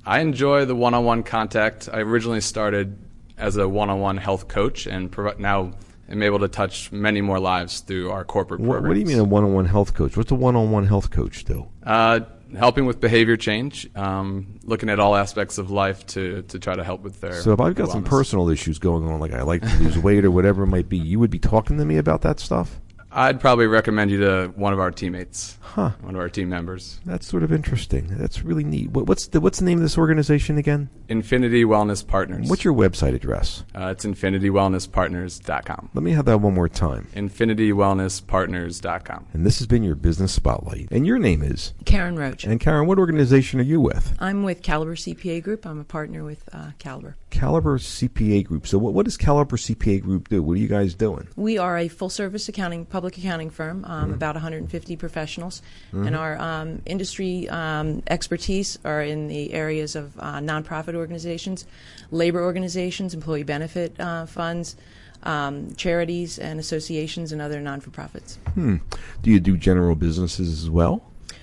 I enjoy the one-on-one contact. I originally started as a one-on-one health coach, and prov- now am able to touch many more lives through our corporate What, programs. what do you mean a one-on-one health coach? What's a one-on-one health coach do? Uh, helping with behavior change, um, looking at all aspects of life to, to try to help with their. So if I've got some personal issues going on, like I like to lose weight or whatever it might be, you would be talking to me about that stuff? I'd probably recommend you to one of our teammates, Huh. one of our team members. That's sort of interesting. That's really neat. What, what's the what's the name of this organization again? Infinity Wellness Partners. What's your website address? Uh, it's infinitywellnesspartners.com. Let me have that one more time. Infinitywellnesspartners.com. And this has been your business spotlight. And your name is Karen Roach. And Karen, what organization are you with? I'm with Calibre CPA Group. I'm a partner with uh, Calibre. Calibre CPA Group. So what, what does Calibre CPA Group do? What are you guys doing? We are a full service accounting, public accounting firm, um, Mhm. about 150 professionals. Mhm. And our um, industry um, expertise are in the areas of uh, nonprofit organizations, labor organizations, employee benefit uh, funds, um, charities, and associations, and other non for profits. Hmm. Do you do general businesses as well?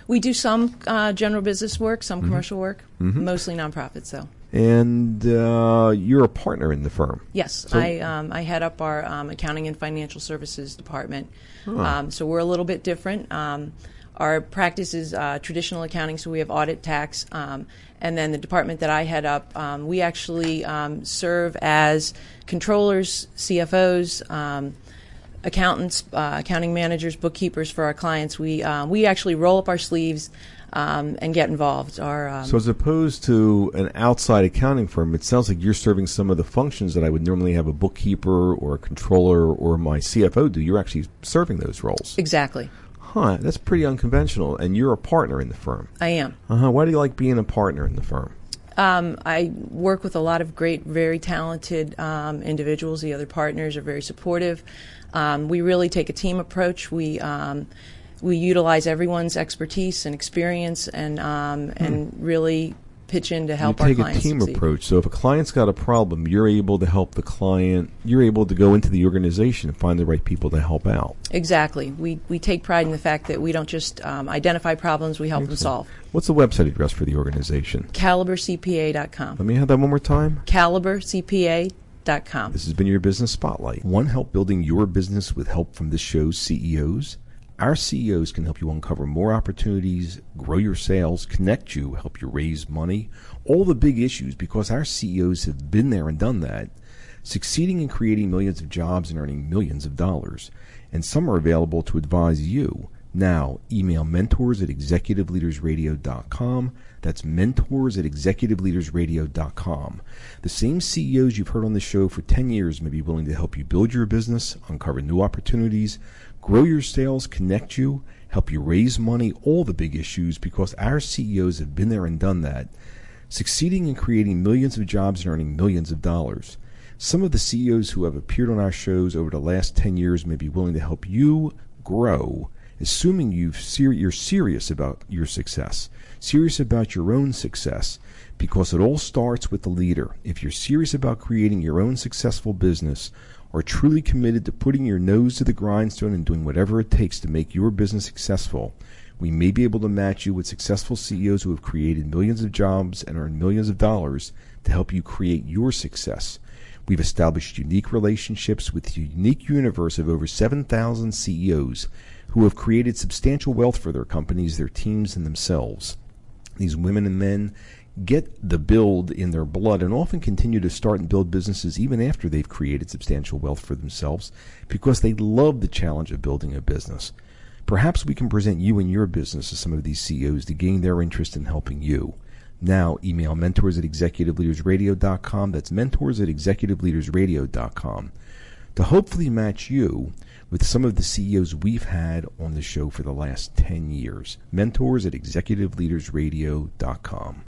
We do some uh, general business work, some Mhm. commercial work, Mhm. mostly nonprofits, though. And uh, you're a partner in the firm. Yes, So- I um, I head up our um, accounting and financial services department. Huh. Um, so we're a little bit different. Um, our practice is uh, traditional accounting, so we have audit, tax, um, and then the department that I head up, um, we actually um, serve as controllers, CFOs. Um, accountants, uh, accounting managers, bookkeepers for our clients. We uh, we actually roll up our sleeves um, and get involved. Um, So as opposed to an outside accounting firm, it sounds like you're serving some of the functions that I would normally have a bookkeeper or a controller or my CFO do. You're actually serving those roles. exactly. Huh, that's pretty unconventional. And you're a partner in the firm. I am. Uh-huh. Why do you like being a partner in the firm? Um, I work with a lot of great, very talented um, individuals. The other partners are very supportive. Um, we really take a team approach. We um, we utilize everyone's expertise and experience, and um, and really pitch in to help you our take a team succeed. approach. So if a client's got a problem, you're able to help the client. You're able to go into the organization and find the right people to help out. Exactly. We we take pride in the fact that we don't just um, identify problems; we help them solve. What's the website address for the organization? CalibreCPA.com. Let me have that one more time. CalibreCPA.com. This has been your business spotlight. One help building your business with help from this show's CEOs? Our CEOs can help you uncover more opportunities, grow your sales, connect you, help you raise money, all the big issues because our CEOs have been there and done that, succeeding in creating millions of jobs and earning millions of dollars. And some are available to advise you. Now, email mentors at executiveleadersradio.com. That's mentors at executiveleadersradio.com. The same CEOs you've heard on the show for 10 years may be willing to help you build your business, uncover new opportunities, grow your sales, connect you, help you raise money, all the big issues because our CEOs have been there and done that, succeeding in creating millions of jobs and earning millions of dollars. Some of the CEOs who have appeared on our shows over the last 10 years may be willing to help you grow, assuming you've ser- you're serious about your success, serious about your own success, because it all starts with the leader. If you're serious about creating your own successful business, are truly committed to putting your nose to the grindstone and doing whatever it takes to make your business successful, we may be able to match you with successful CEOs who have created millions of jobs and earned millions of dollars to help you create your success. We've established unique relationships with a unique universe of over 7,000 CEOs who have created substantial wealth for their companies, their teams, and themselves. These women and men get the build in their blood and often continue to start and build businesses even after they've created substantial wealth for themselves because they love the challenge of building a business. Perhaps we can present you and your business to some of these CEOs to gain their interest in helping you. Now, email mentors at executiveleadersradio.com. That's mentors at executiveleadersradio.com to hopefully match you with some of the CEOs we've had on the show for the last 10 years. Mentors at executiveleadersradio.com.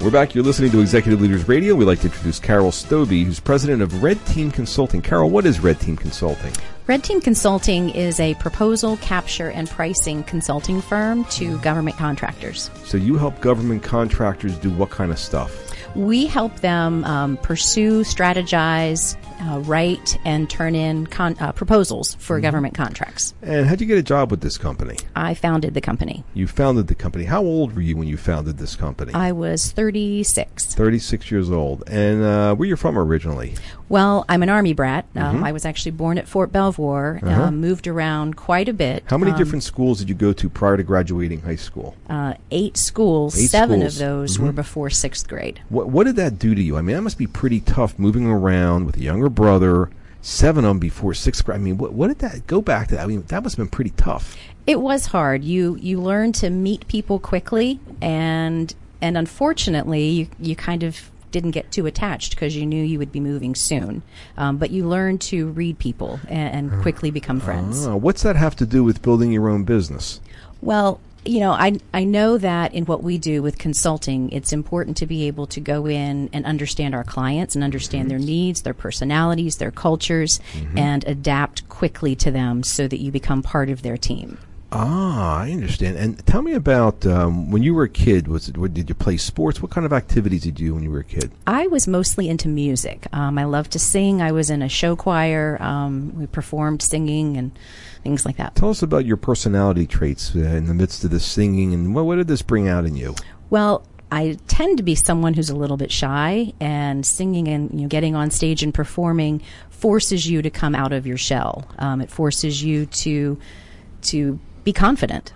We're back. You're listening to Executive Leaders Radio. We'd like to introduce Carol Stobbe, who's president of Red Team Consulting. Carol, what is Red Team Consulting? Red Team Consulting is a proposal, capture, and pricing consulting firm to government contractors. So you help government contractors do what kind of stuff? We help them um, pursue, strategize, uh, write, and turn in con- uh, proposals for mm-hmm. government contracts. And how'd you get a job with this company? I founded the company. You founded the company. How old were you when you founded this company? I was 36. 36 years old. And uh, where you from originally? Well, I'm an Army brat. Um, mm-hmm. I was actually born at Fort Belvoir, uh-huh. uh, moved around quite a bit. How many um, different schools did you go to prior to graduating high school? Uh, eight schools. Eight Seven schools. of those mm-hmm. were before sixth grade. What, what did that do to you? I mean, that must be pretty tough moving around with a younger brother, seven of them before sixth grade. I mean, what, what did that go back to? I mean, that must have been pretty tough. It was hard. You you learn to meet people quickly, and and unfortunately, you, you kind of didn't get too attached because you knew you would be moving soon. Um, but you learn to read people and, and quickly become friends. Oh, what's that have to do with building your own business? Well, you know, I I know that in what we do with consulting, it's important to be able to go in and understand our clients and understand mm-hmm. their needs, their personalities, their cultures, mm-hmm. and adapt quickly to them so that you become part of their team. Ah, I understand. And tell me about um, when you were a kid. Was it, what, did you play sports? What kind of activities did you do when you were a kid? I was mostly into music. Um, I loved to sing. I was in a show choir. Um, we performed singing and things like that. Tell us about your personality traits uh, in the midst of this singing, and what, what did this bring out in you? Well, I tend to be someone who's a little bit shy, and singing and you know, getting on stage and performing forces you to come out of your shell. Um, it forces you to to be confident.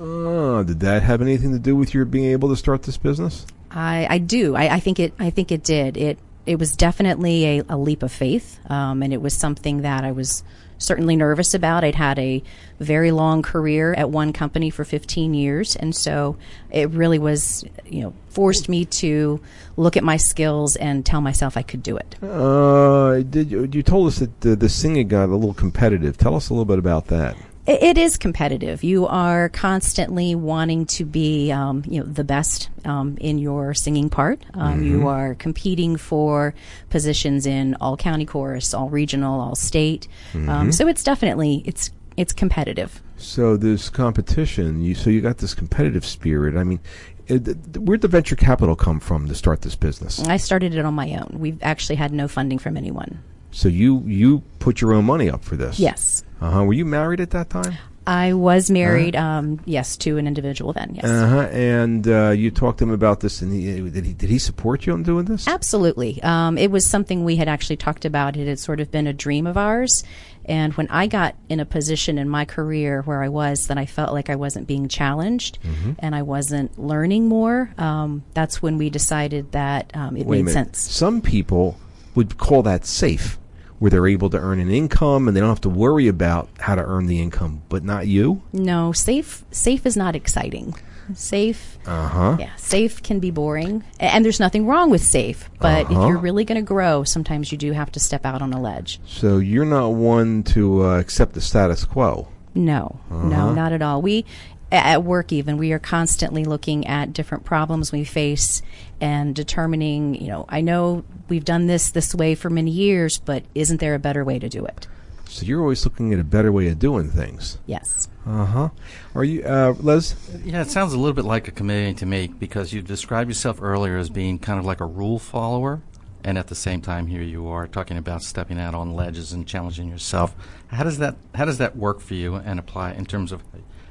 Oh, did that have anything to do with your being able to start this business? I, I do. I, I think it. I think it did. It it was definitely a, a leap of faith, um, and it was something that I was certainly nervous about. I'd had a very long career at one company for 15 years, and so it really was, you know, forced me to look at my skills and tell myself I could do it. Uh, did you, you told us that the, the singing got a little competitive? Tell us a little bit about that it is competitive. You are constantly wanting to be, um, you know, the best um, in your singing part. Um, mm-hmm. You are competing for positions in all county chorus, all regional, all state. Um, mm-hmm. so it's definitely it's it's competitive. So this competition, you so you got this competitive spirit. I mean, where'd the venture capital come from to start this business? I started it on my own. We've actually had no funding from anyone. So you you put your own money up for this? Yes. Uh huh. Were you married at that time? I was married, uh-huh. um, yes, to an individual then, yes. Uh-huh. And uh, you talked to him about this, and he, did, he, did he support you in doing this? Absolutely. Um, it was something we had actually talked about. It had sort of been a dream of ours. And when I got in a position in my career where I was that I felt like I wasn't being challenged mm-hmm. and I wasn't learning more, um, that's when we decided that um, it Wait made sense. Some people would call that safe where they're able to earn an income and they don't have to worry about how to earn the income, but not you? No, safe safe is not exciting. Safe, uh-huh. yeah, safe can be boring, and there's nothing wrong with safe. But uh-huh. if you're really going to grow, sometimes you do have to step out on a ledge. So you're not one to uh, accept the status quo. No, uh-huh. no, not at all. We, at work even we are constantly looking at different problems we face and determining you know i know we've done this this way for many years but isn't there a better way to do it? So you're always looking at a better way of doing things. Yes. Uh-huh. Are you uh, les yeah it sounds a little bit like a chameleon to me because you described yourself earlier as being kind of like a rule follower and at the same time, here you are talking about stepping out on ledges and challenging yourself. How does that How does that work for you and apply in terms of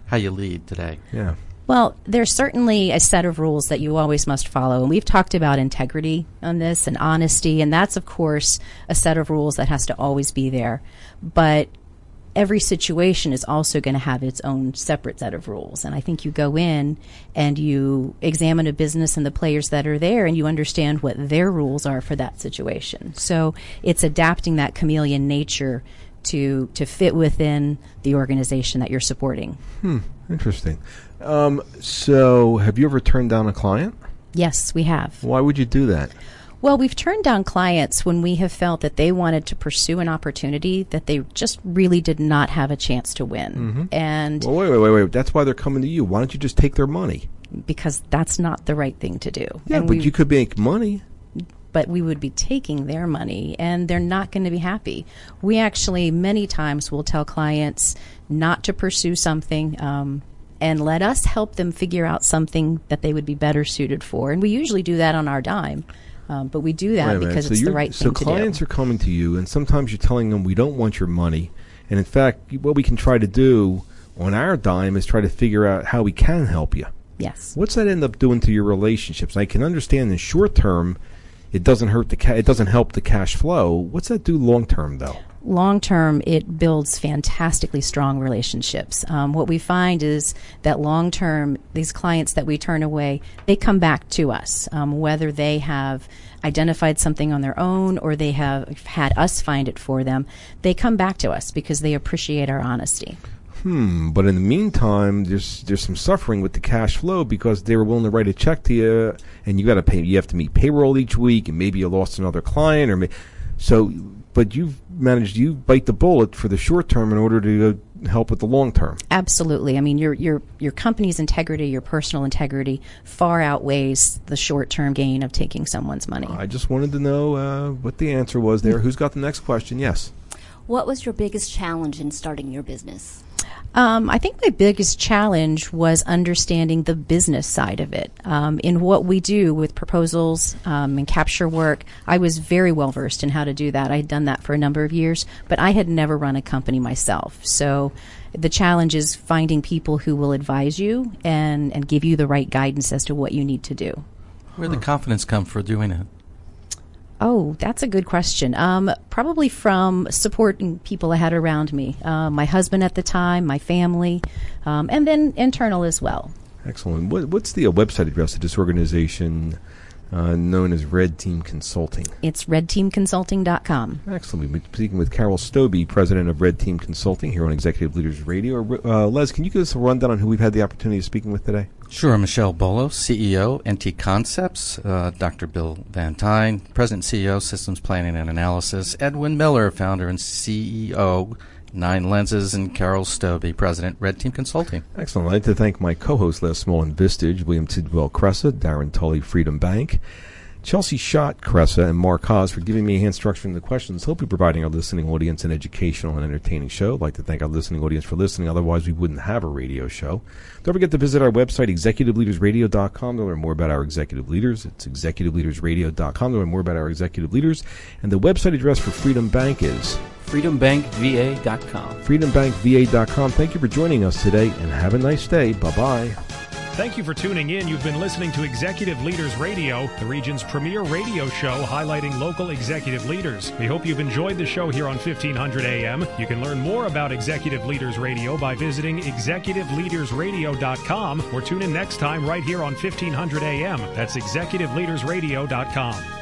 how you lead today? Yeah. Well, there's certainly a set of rules that you always must follow. And we've talked about integrity on this and honesty, and that's, of course, a set of rules that has to always be there. But every situation is also going to have its own separate set of rules. And I think you go in and you examine a business and the players that are there and you understand what their rules are for that situation. So it's adapting that chameleon nature to to fit within the organization that you're supporting. Hmm. Interesting. Um, so, have you ever turned down a client? Yes, we have. Why would you do that? Well, we've turned down clients when we have felt that they wanted to pursue an opportunity that they just really did not have a chance to win. Mm-hmm. And well, wait, wait, wait, wait. That's why they're coming to you. Why don't you just take their money? Because that's not the right thing to do. Yeah, and but you could make money. But we would be taking their money, and they're not going to be happy. We actually, many times, will tell clients not to pursue something. Um, and let us help them figure out something that they would be better suited for. And we usually do that on our dime. Um, but we do that because so it's the right so thing to do. So clients are coming to you, and sometimes you're telling them we don't want your money. And in fact, what we can try to do on our dime is try to figure out how we can help you. Yes. What's that end up doing to your relationships? I can understand in short term, it doesn't hurt the ca- it doesn't help the cash flow. What's that do long term though? long term, it builds fantastically strong relationships. Um, what we find is that long term, these clients that we turn away, they come back to us, um, whether they have identified something on their own or they have had us find it for them. They come back to us because they appreciate our honesty. Hmm. But in the meantime, there's there's some suffering with the cash flow because they were willing to write a check to you, and you got to pay. You have to meet payroll each week, and maybe you lost another client, or may, so. But you've managed you bite the bullet for the short term in order to help with the long term. Absolutely. I mean, your your your company's integrity, your personal integrity, far outweighs the short term gain of taking someone's money. I just wanted to know uh, what the answer was there. Who's got the next question? Yes. What was your biggest challenge in starting your business? Um, I think my biggest challenge was understanding the business side of it. Um, in what we do with proposals um, and capture work, I was very well versed in how to do that. I had done that for a number of years, but I had never run a company myself. So the challenge is finding people who will advise you and, and give you the right guidance as to what you need to do. Where did the confidence come for doing it? Oh, that's a good question. Um, probably from supporting people I had around me, uh, my husband at the time, my family, um, and then internal as well. Excellent. What, what's the uh, website address of this organization uh, known as Red Team Consulting? It's redteamconsulting.com. Excellent. We've been speaking with Carol Stobbe, president of Red Team Consulting here on Executive Leaders Radio. Uh, Les, can you give us a rundown on who we've had the opportunity of speaking with today? Sure. Michelle Bolo, CEO, NT Concepts. Uh, Dr. Bill Vantine, President and CEO, Systems Planning and Analysis. Edwin Miller, founder and CEO, Nine Lenses. And Carol Stobbe, President, Red Team Consulting. Excellent. I'd like to thank my co-hosts, Les Smolin Vistage, William Tidwell Cresa, Darren Tully, Freedom Bank. Chelsea Schott, Cresa, and Mark Haas for giving me a hand structuring the questions, hopefully providing our listening audience an educational and entertaining show. I'd like to thank our listening audience for listening, otherwise we wouldn't have a radio show. Don't forget to visit our website, executiveleadersradio.com, to learn more about our executive leaders. It's executiveleadersradio.com to learn more about our executive leaders. And the website address for Freedom Bank is freedombankva.com. freedombankva.com. Thank you for joining us today, and have a nice day. Bye-bye. Thank you for tuning in. You've been listening to Executive Leaders Radio, the region's premier radio show highlighting local executive leaders. We hope you've enjoyed the show here on 1500 AM. You can learn more about Executive Leaders Radio by visiting executiveleadersradio.com or tune in next time right here on 1500 AM. That's executiveleadersradio.com.